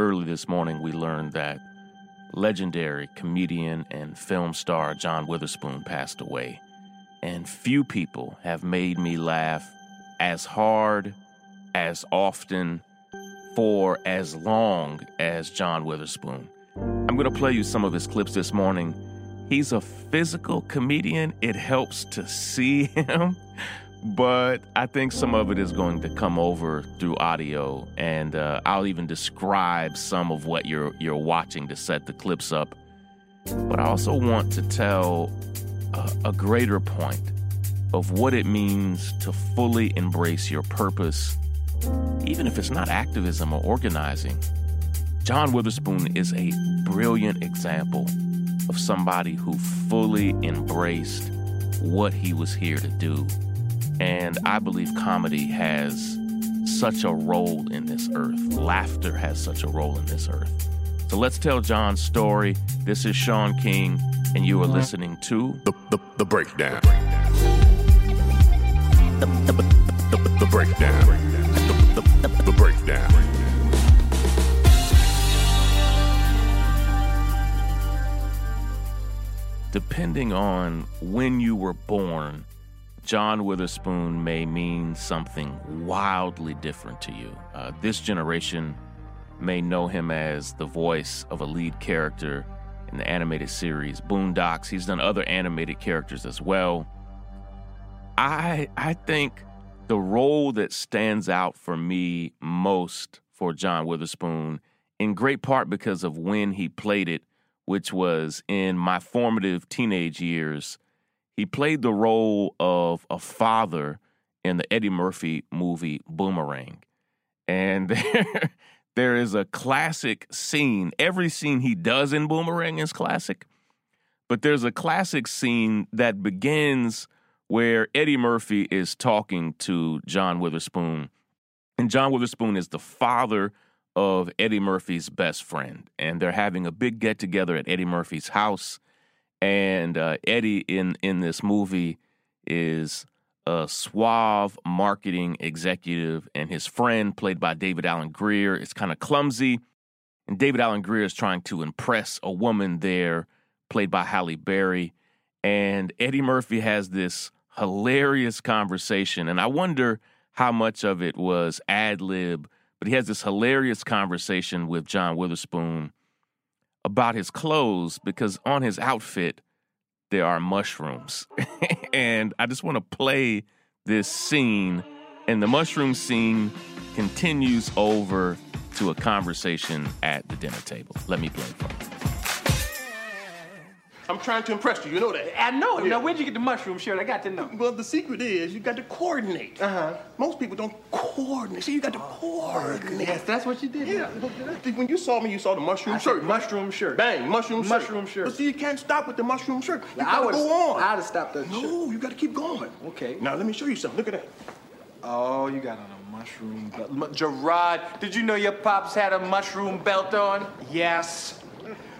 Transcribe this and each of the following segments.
Early this morning, we learned that legendary comedian and film star John Witherspoon passed away. And few people have made me laugh as hard, as often, for as long as John Witherspoon. I'm going to play you some of his clips this morning. He's a physical comedian. It helps to see him, but I think some of it is going to come over through audio, and uh, I'll even describe some of what you're you're watching to set the clips up. But I also want to tell a, a greater point of what it means to fully embrace your purpose even if it's not activism or organizing. John Witherspoon is a brilliant example of somebody who fully embraced what he was here to do. And I believe comedy has such a role in this earth. Laughter has such a role in this earth. So let's tell John's story. This is Shaun King, and you are listening to The, the, the breakdown. The, the, the, the breakdown. The, the, the, the breakdown. Depending on when you were born, John Witherspoon may mean something wildly different to you. Uh, this generation may know him as the voice of a lead character in the animated series Boondocks. He's done other animated characters as well. I I think the role that stands out for me most for John Witherspoon, in great part because of when he played it, which was in my formative teenage years. He played the role of a father in the Eddie Murphy movie Boomerang. And there, there is a classic scene. Every scene he does in Boomerang is classic, but there's a classic scene that begins where Eddie Murphy is talking to John Witherspoon. And John Witherspoon is the father of Eddie Murphy's best friend. And they're having a big get together at Eddie Murphy's house. And uh, Eddie in, in this movie is a suave marketing executive, and his friend, played by David Alan Grier, is kind of clumsy. And David Alan Grier is trying to impress a woman there, played by Halle Berry. And Eddie Murphy has this hilarious conversation. And I wonder how much of it was ad lib, but he has this hilarious conversation with John Witherspoon about his clothes because on his outfit, there are mushrooms. and I just want to play this scene. And the mushroom scene continues over to a conversation at the dinner table. Let me play for you. I'm trying to impress you. You know that. I know it. Yeah. Now, where'd you get the mushroom shirt? I got to know. Well, the secret is you got to coordinate. Uh-huh. Most people don't coordinate. See, you got to coordinate. Yes, that's what you did. Yeah. When you saw me, you saw the mushroom I shirt. mushroom shirt. Bang, mushroom shirt. Mushroom shirt. But see, you can't stop with the mushroom shirt. You Now, I gotta go on. I'd have stopped that No, you got to keep going. Okay. Now let me show you something. Look at that. Oh, you got on a mushroom belt. Gerard, did you know your pops had a mushroom belt on? Yes.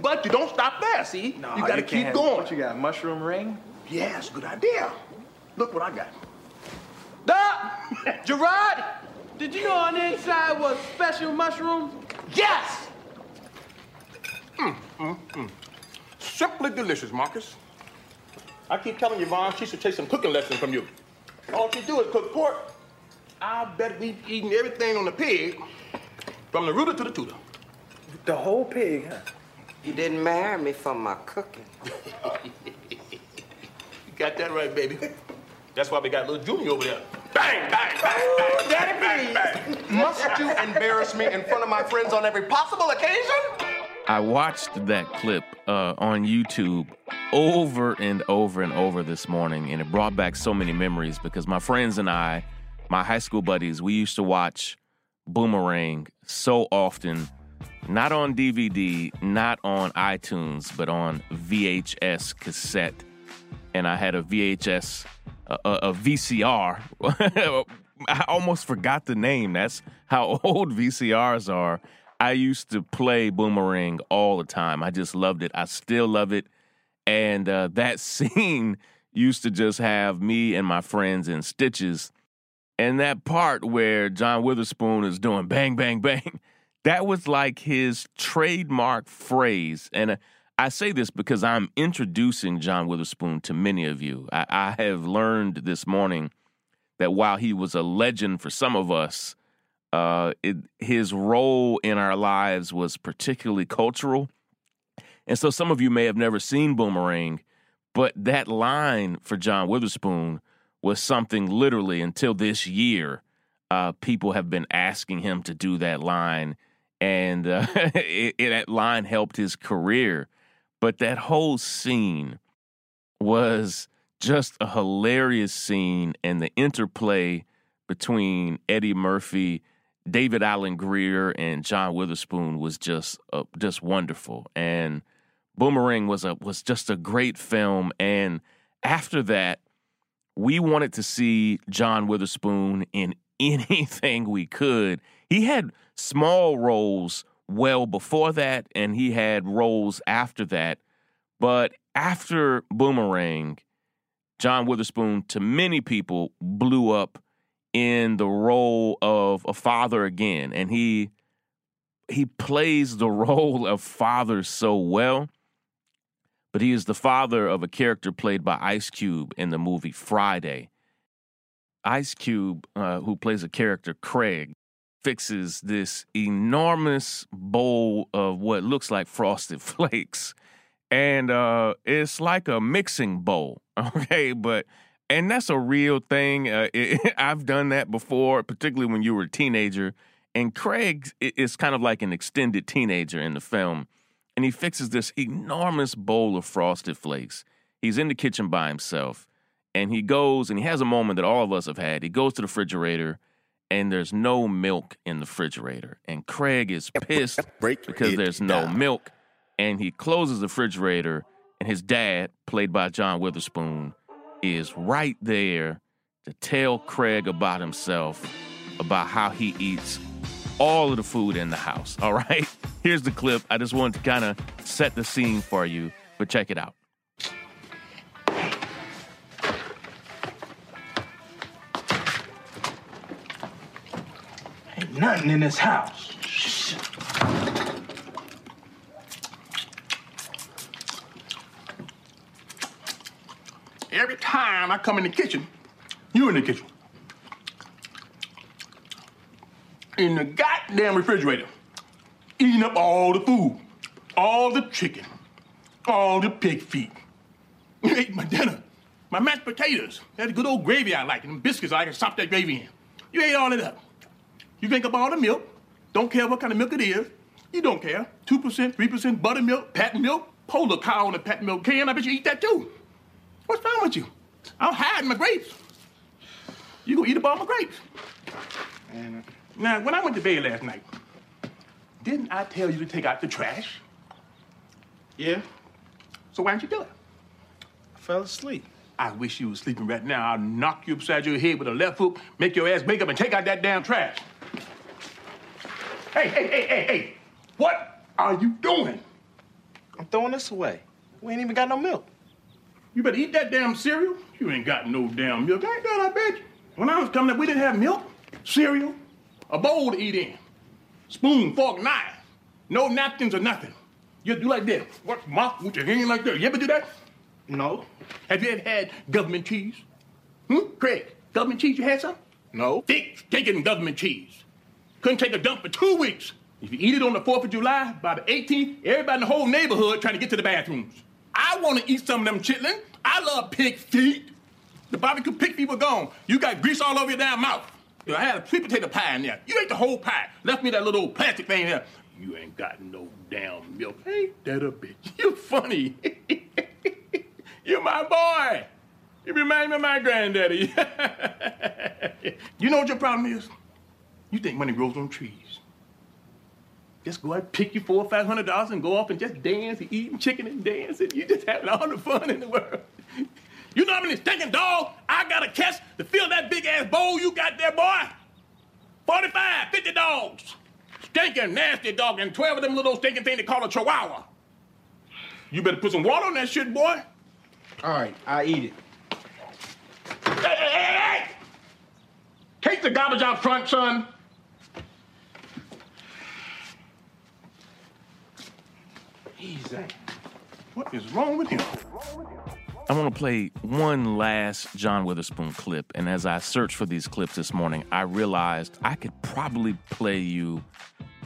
But you don't stop there. See, No, you got to can't keep going. What you got? Mushroom ring? Yes, good idea. Look what I got. Duh! Gerard, did you know on the inside was special mushrooms? Yes. Mm, mm, mm. Simply delicious, Marcus. I keep telling you, Vaughn, she should take some cooking lessons from you. All she do is cook pork. I bet we eating everything on the pig, From the rooter to the tutor. The whole pig, huh? You didn't marry me for my cooking. You got that right, baby. That's why we got little Junior over there. Bang, bang, bang, bang, Daddy, bang, bang, bang. Must you embarrass me in front of my friends on every possible occasion? I watched that clip uh, on YouTube over and over and over this morning, and it brought back so many memories because my friends and I, my high school buddies, we used to watch Boomerang so often, not on DVD, not on iTunes, but on VHS cassette. And I had a VHS, a, a, VCR. I almost forgot the name. That's how old VCRs are. I used to play Boomerang all the time. I just loved it. I still love it. And uh, that scene used to just have me and my friends in stitches. And that part where John Witherspoon is doing bang, bang, bang, that was like his trademark phrase. And uh, I say this because I'm introducing John Witherspoon to many of you. I, I have learned this morning that while he was a legend for some of us, uh, it, his role in our lives was particularly cultural. And so some of you may have never seen Boomerang, but that line for John Witherspoon was something literally until this year. Uh, people have been asking him to do that line, and uh, it, it, that line helped his career. But that whole scene was just a hilarious scene, and the interplay between Eddie Murphy, David Alan Grier, and John Witherspoon was just uh, just wonderful. And Boomerang was a was just a great film. And after that, we wanted to see John Witherspoon in anything we could. He had small roles well before that, and he had roles after that. But after Boomerang, John Witherspoon, to many people, blew up in the role of a father again, and he he plays the role of father so well. But he is the father of a character played by Ice Cube in the movie Friday. Ice Cube, uh, who plays a character Craig, fixes this enormous bowl of what looks like frosted flakes, and uh, it's like a mixing bowl. Okay, but and that's a real thing. Uh, it, I've done that before, particularly when you were a teenager. And Craig is kind of like an extended teenager in the film. And he fixes this enormous bowl of frosted flakes. He's in the kitchen by himself. And he goes and he has a moment that all of us have had. He goes to the refrigerator and there's no milk in the refrigerator. And Craig is pissed Break because there's no down. milk. And he closes the refrigerator, and his dad, played by John Witherspoon, is right there to tell Craig about himself, about how he eats all of the food in the house. All right? Here's the clip. I just wanted to kind of set the scene for you, but check it out. Nothing in this house. Every time I come in the kitchen, you in the kitchen. In the goddamn refrigerator, eating up all the food, all the chicken, all the pig feet. You ate my dinner, my mashed potatoes, that good old gravy I like, and biscuits I can sop that gravy in. You ate all of that. You drink up all the milk, don't care what kind of milk it is. You don't care. 2%, 3% buttermilk, patent milk, polar cow on a patent milk can. I bet you eat that too. What's wrong with you? I'm hiding my grapes. You gonna eat up all my grapes. And Now, when I went to bed last night, didn't I tell you to take out the trash? yeah, So why didn't you do it? I fell asleep. I wish you was sleeping right now. I'll knock you upside your head with a left hook, make your ass wake up and take out that damn trash. Hey, hey, hey, hey, hey! What are you doing? I'm throwing this away. We ain't even got no milk. You better eat that damn cereal. You ain't got no damn milk. Ain't that I bet you? When I was coming up, we didn't have milk, cereal, a bowl to eat in, spoon, fork, knife, no napkins or nothing. You do like this. What mouth with your hand like that? You ever do that? No, Have you ever had government cheese? Hmm? Craig, government cheese, you had some? no. Thick, stinking government cheese. Couldn't take a dump for two weeks. If you eat it on the 4th of July, by the 18th, everybody in the whole neighborhood trying to get to the bathrooms. I want to eat some of them chitlin. I love pig feet. The barbecue pig feet were gone. You got grease all over your damn mouth. I had a sweet potato pie in there. You ate the whole pie. Left me that little old plastic thing there. You ain't got no damn milk. Ain't that a bitch? You funny. you my boy. You remind me of my granddaddy. you know what your problem is? You think money grows on trees. Just go out, pick you four or five hundred dollars and go off and just dance and eating chicken and dance and you just having all the fun in the world. You know how many stinking dog I gotta catch to fill that big ass bowl you got there, boy? 45, 50 dogs. Stinking, nasty dog, and 12 of them little stinking thing they call a chihuahua. You better put some water on that shit, boy. All right, I eat it. Hey, hey, hey, hey! Take the garbage out front, son. Easy. What is wrong with him? I want to play one last John Witherspoon clip. And as I searched for these clips this morning, I realized I could probably play you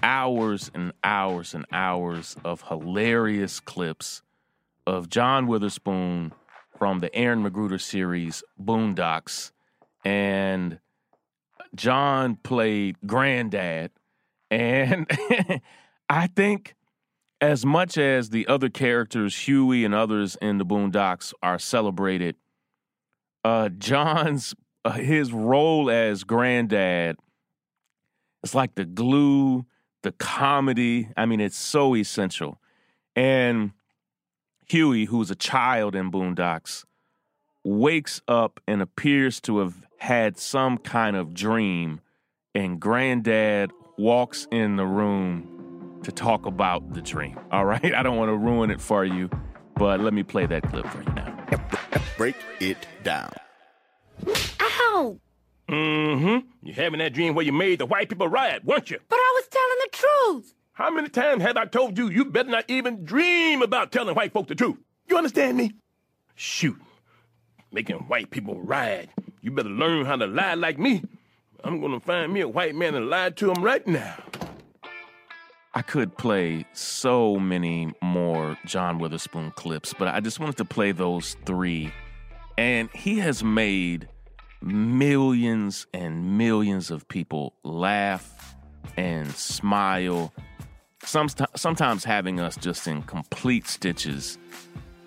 hours and hours and hours of hilarious clips of John Witherspoon from the Aaron McGruder series Boondocks. And John played Granddad. And I think as much as the other characters, Huey and others in the Boondocks, are celebrated, uh, John's uh, his role as granddad is like the glue, the comedy. I mean, it's so essential. And Huey, who's a child in Boondocks, wakes up and appears to have had some kind of dream, and granddad walks in the room to talk about the dream. All right. I don't want to ruin it for you, but let me play that clip for you now. Break it down. Ow! Mm-hmm. You're having that dream where you made the white people riot, weren't you? But I was telling the truth. How many times have I told you you better not even dream about telling white folk the truth? You understand me? Shoot. Making white people riot. You better learn how to lie like me. I'm gonna find me a white man and lie to him right now. I could play so many more John Witherspoon clips, but I just wanted to play those three. And he has made millions and millions of people laugh and smile, sometimes having us just in complete stitches.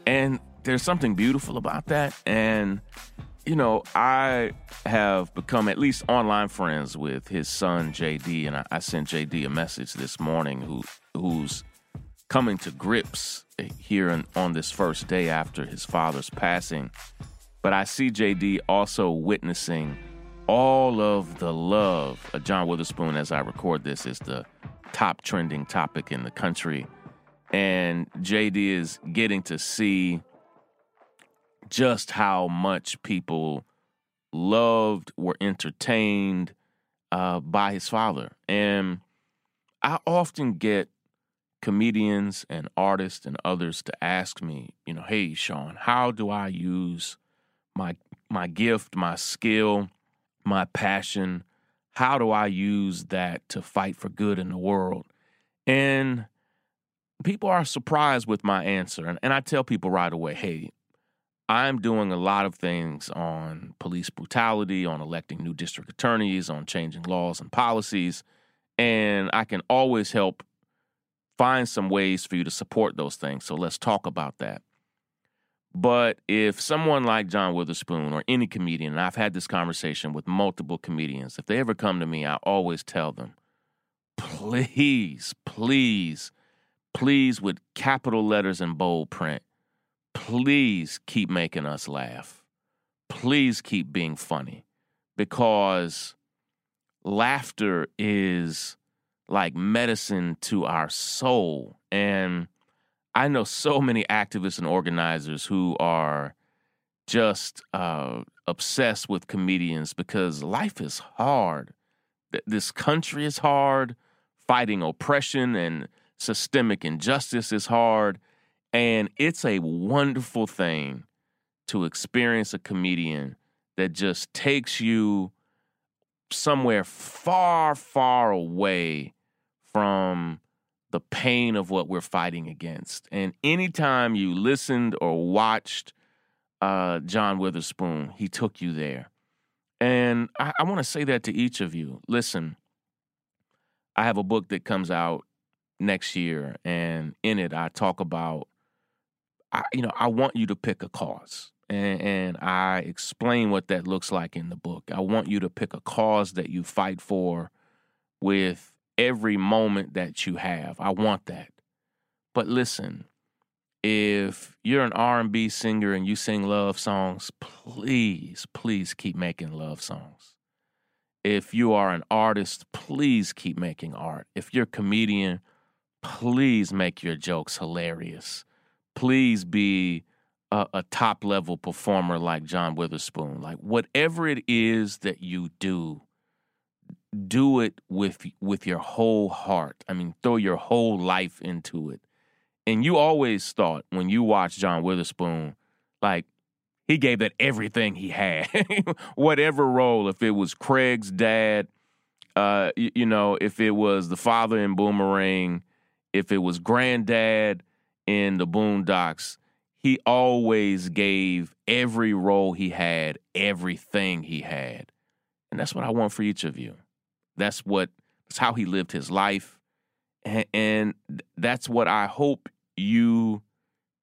And there's something beautiful about that. And, you know, I have become at least online friends with his son JD, and I, I sent JD a message this morning who who's coming to grips here in, on this first day after his father's passing. But I see JD also witnessing all of the love. Uh, John Witherspoon, as I record this, is the top trending topic in the country. And JD is getting to see just how much people loved, were entertained uh, by his father. And I often get comedians and artists and others to ask me, you know, hey, Shaun, how do I use my my gift, my skill, my passion? How do I use that to fight for good in the world? And people are surprised with my answer. And, and I tell people right away, hey, I'm doing a lot of things on police brutality, on electing new district attorneys, on changing laws and policies. And I can always help find some ways for you to support those things. So let's talk about that. But if someone like John Witherspoon or any comedian, and I've had this conversation with multiple comedians, if they ever come to me, I always tell them, please, please, please, with capital letters and bold print, please keep making us laugh. Please keep being funny because laughter is like medicine to our soul. And I know so many activists and organizers who are just uh, obsessed with comedians because life is hard. This country is hard. Fighting oppression and systemic injustice is hard. And it's a wonderful thing to experience a comedian that just takes you somewhere far, far away from the pain of what we're fighting against. And anytime you listened or watched uh, John Witherspoon, he took you there. And I, I want to say that to each of you. Listen, I have a book that comes out next year, and in it, I talk about, I, you know, I want you to pick a cause. And, and I explain what that looks like in the book. I want you to pick a cause that you fight for with every moment that you have. I want that. But listen, if you're an R&B singer and you sing love songs, please, please keep making love songs. If you are an artist, please keep making art. If you're a comedian, please make your jokes hilarious. Please be a, a top level performer like John Witherspoon. Like whatever it is that you do, do it with with your whole heart. I mean, throw your whole life into it. And you always thought when you watched John Witherspoon, like he gave that everything he had, whatever role. If it was Craig's dad, uh, you, you know, if it was the father in Boomerang, if it was granddad in the Boondocks, he always gave every role he had, everything he had. And that's what I want for each of you. That's what that's how he lived his life. And, that's what I hope you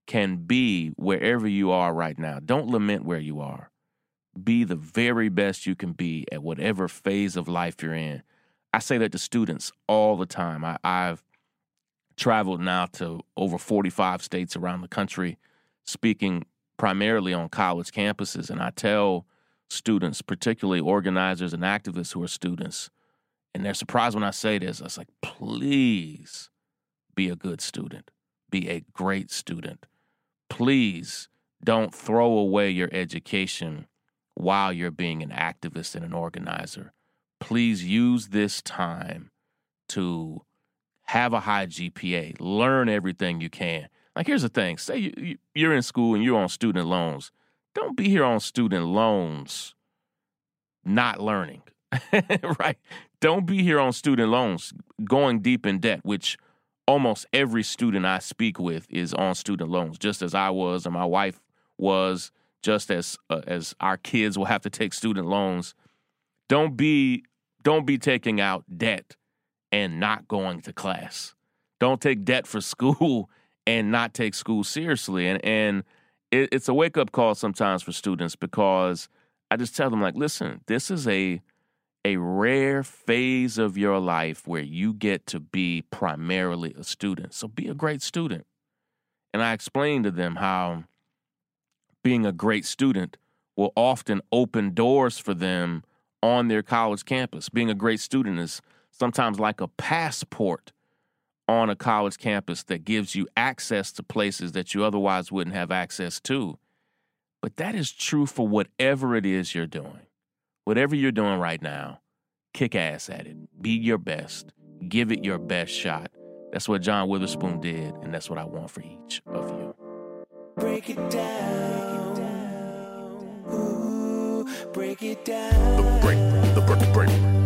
can be wherever you are right now. Don't lament where you are. Be the very best you can be at whatever phase of life you're in. I say that to students all the time. I, I've traveled now to over 45 states around the country, speaking primarily on college campuses. And I tell students, particularly organizers and activists who are students, and they're surprised when I say this. I was like, please be a good student, be a great student. Please don't throw away your education while you're being an activist and an organizer. Please use this time to have a high GPA, learn everything you can. Like, here's the thing say you, you're in school and you're on student loans. Don't be here on student loans not learning, right? Don't be here on student loans going deep in debt, which almost every student I speak with is on student loans, just as I was and my wife was, just as uh, as our kids will have to take student loans. Don't be don't be taking out debt and not going to class. Don't take debt for school and not take school seriously. And and it, it's a wake up call sometimes for students because I just tell them like, listen, this is a a rare phase of your life where you get to be primarily a student. So be a great student. And I explained to them how being a great student will often open doors for them on their college campus. Being a great student is sometimes like a passport on a college campus that gives you access to places that you otherwise wouldn't have access to. But that is true for whatever it is you're doing whatever you're doing right now, kick ass at it. Be your best. Give it your best shot. That's what John Witherspoon did, and that's what I want for each of you. Break it down. Break it down. The break, the break, the break, the break, the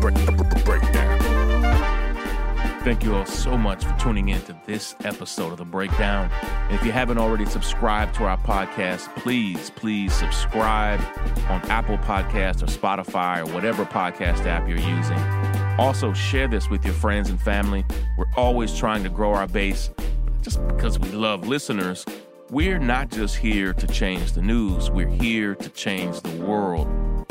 breakdown. Thank you all so much for tuning in to this episode of The Breakdown. And if you haven't already subscribed to our podcast, please, please subscribe on Apple Podcast or Spotify or whatever podcast app you're using. Also, share this with your friends and family. We're always trying to grow our base just because we love listeners. We're not just here to change the news, we're here to change the world.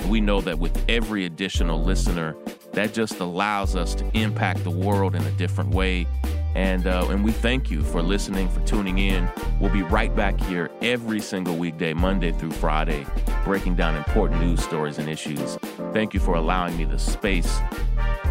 We know that with every additional listener, that just allows us to impact the world in a different way. And uh, and we thank you for listening, for tuning in. We'll be right back here every single weekday, Monday through Friday, breaking down important news stories and issues. Thank you for allowing me the space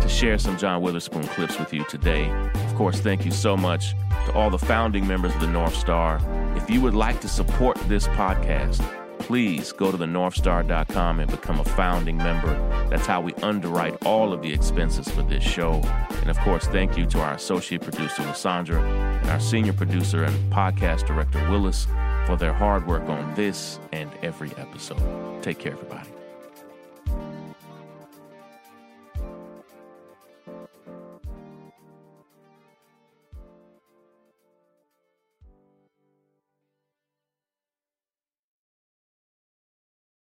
to share some John Witherspoon clips with you today. Of course, thank you so much to all the founding members of the North Star. If you would like to support this podcast, please go to thenorthstar.com and become a founding member. That's how we underwrite all of the expenses for this show. And of course, thank you to our associate producer, Lysandra, and our senior producer and podcast director, Willis, for their hard work on this and every episode. Take care, everybody.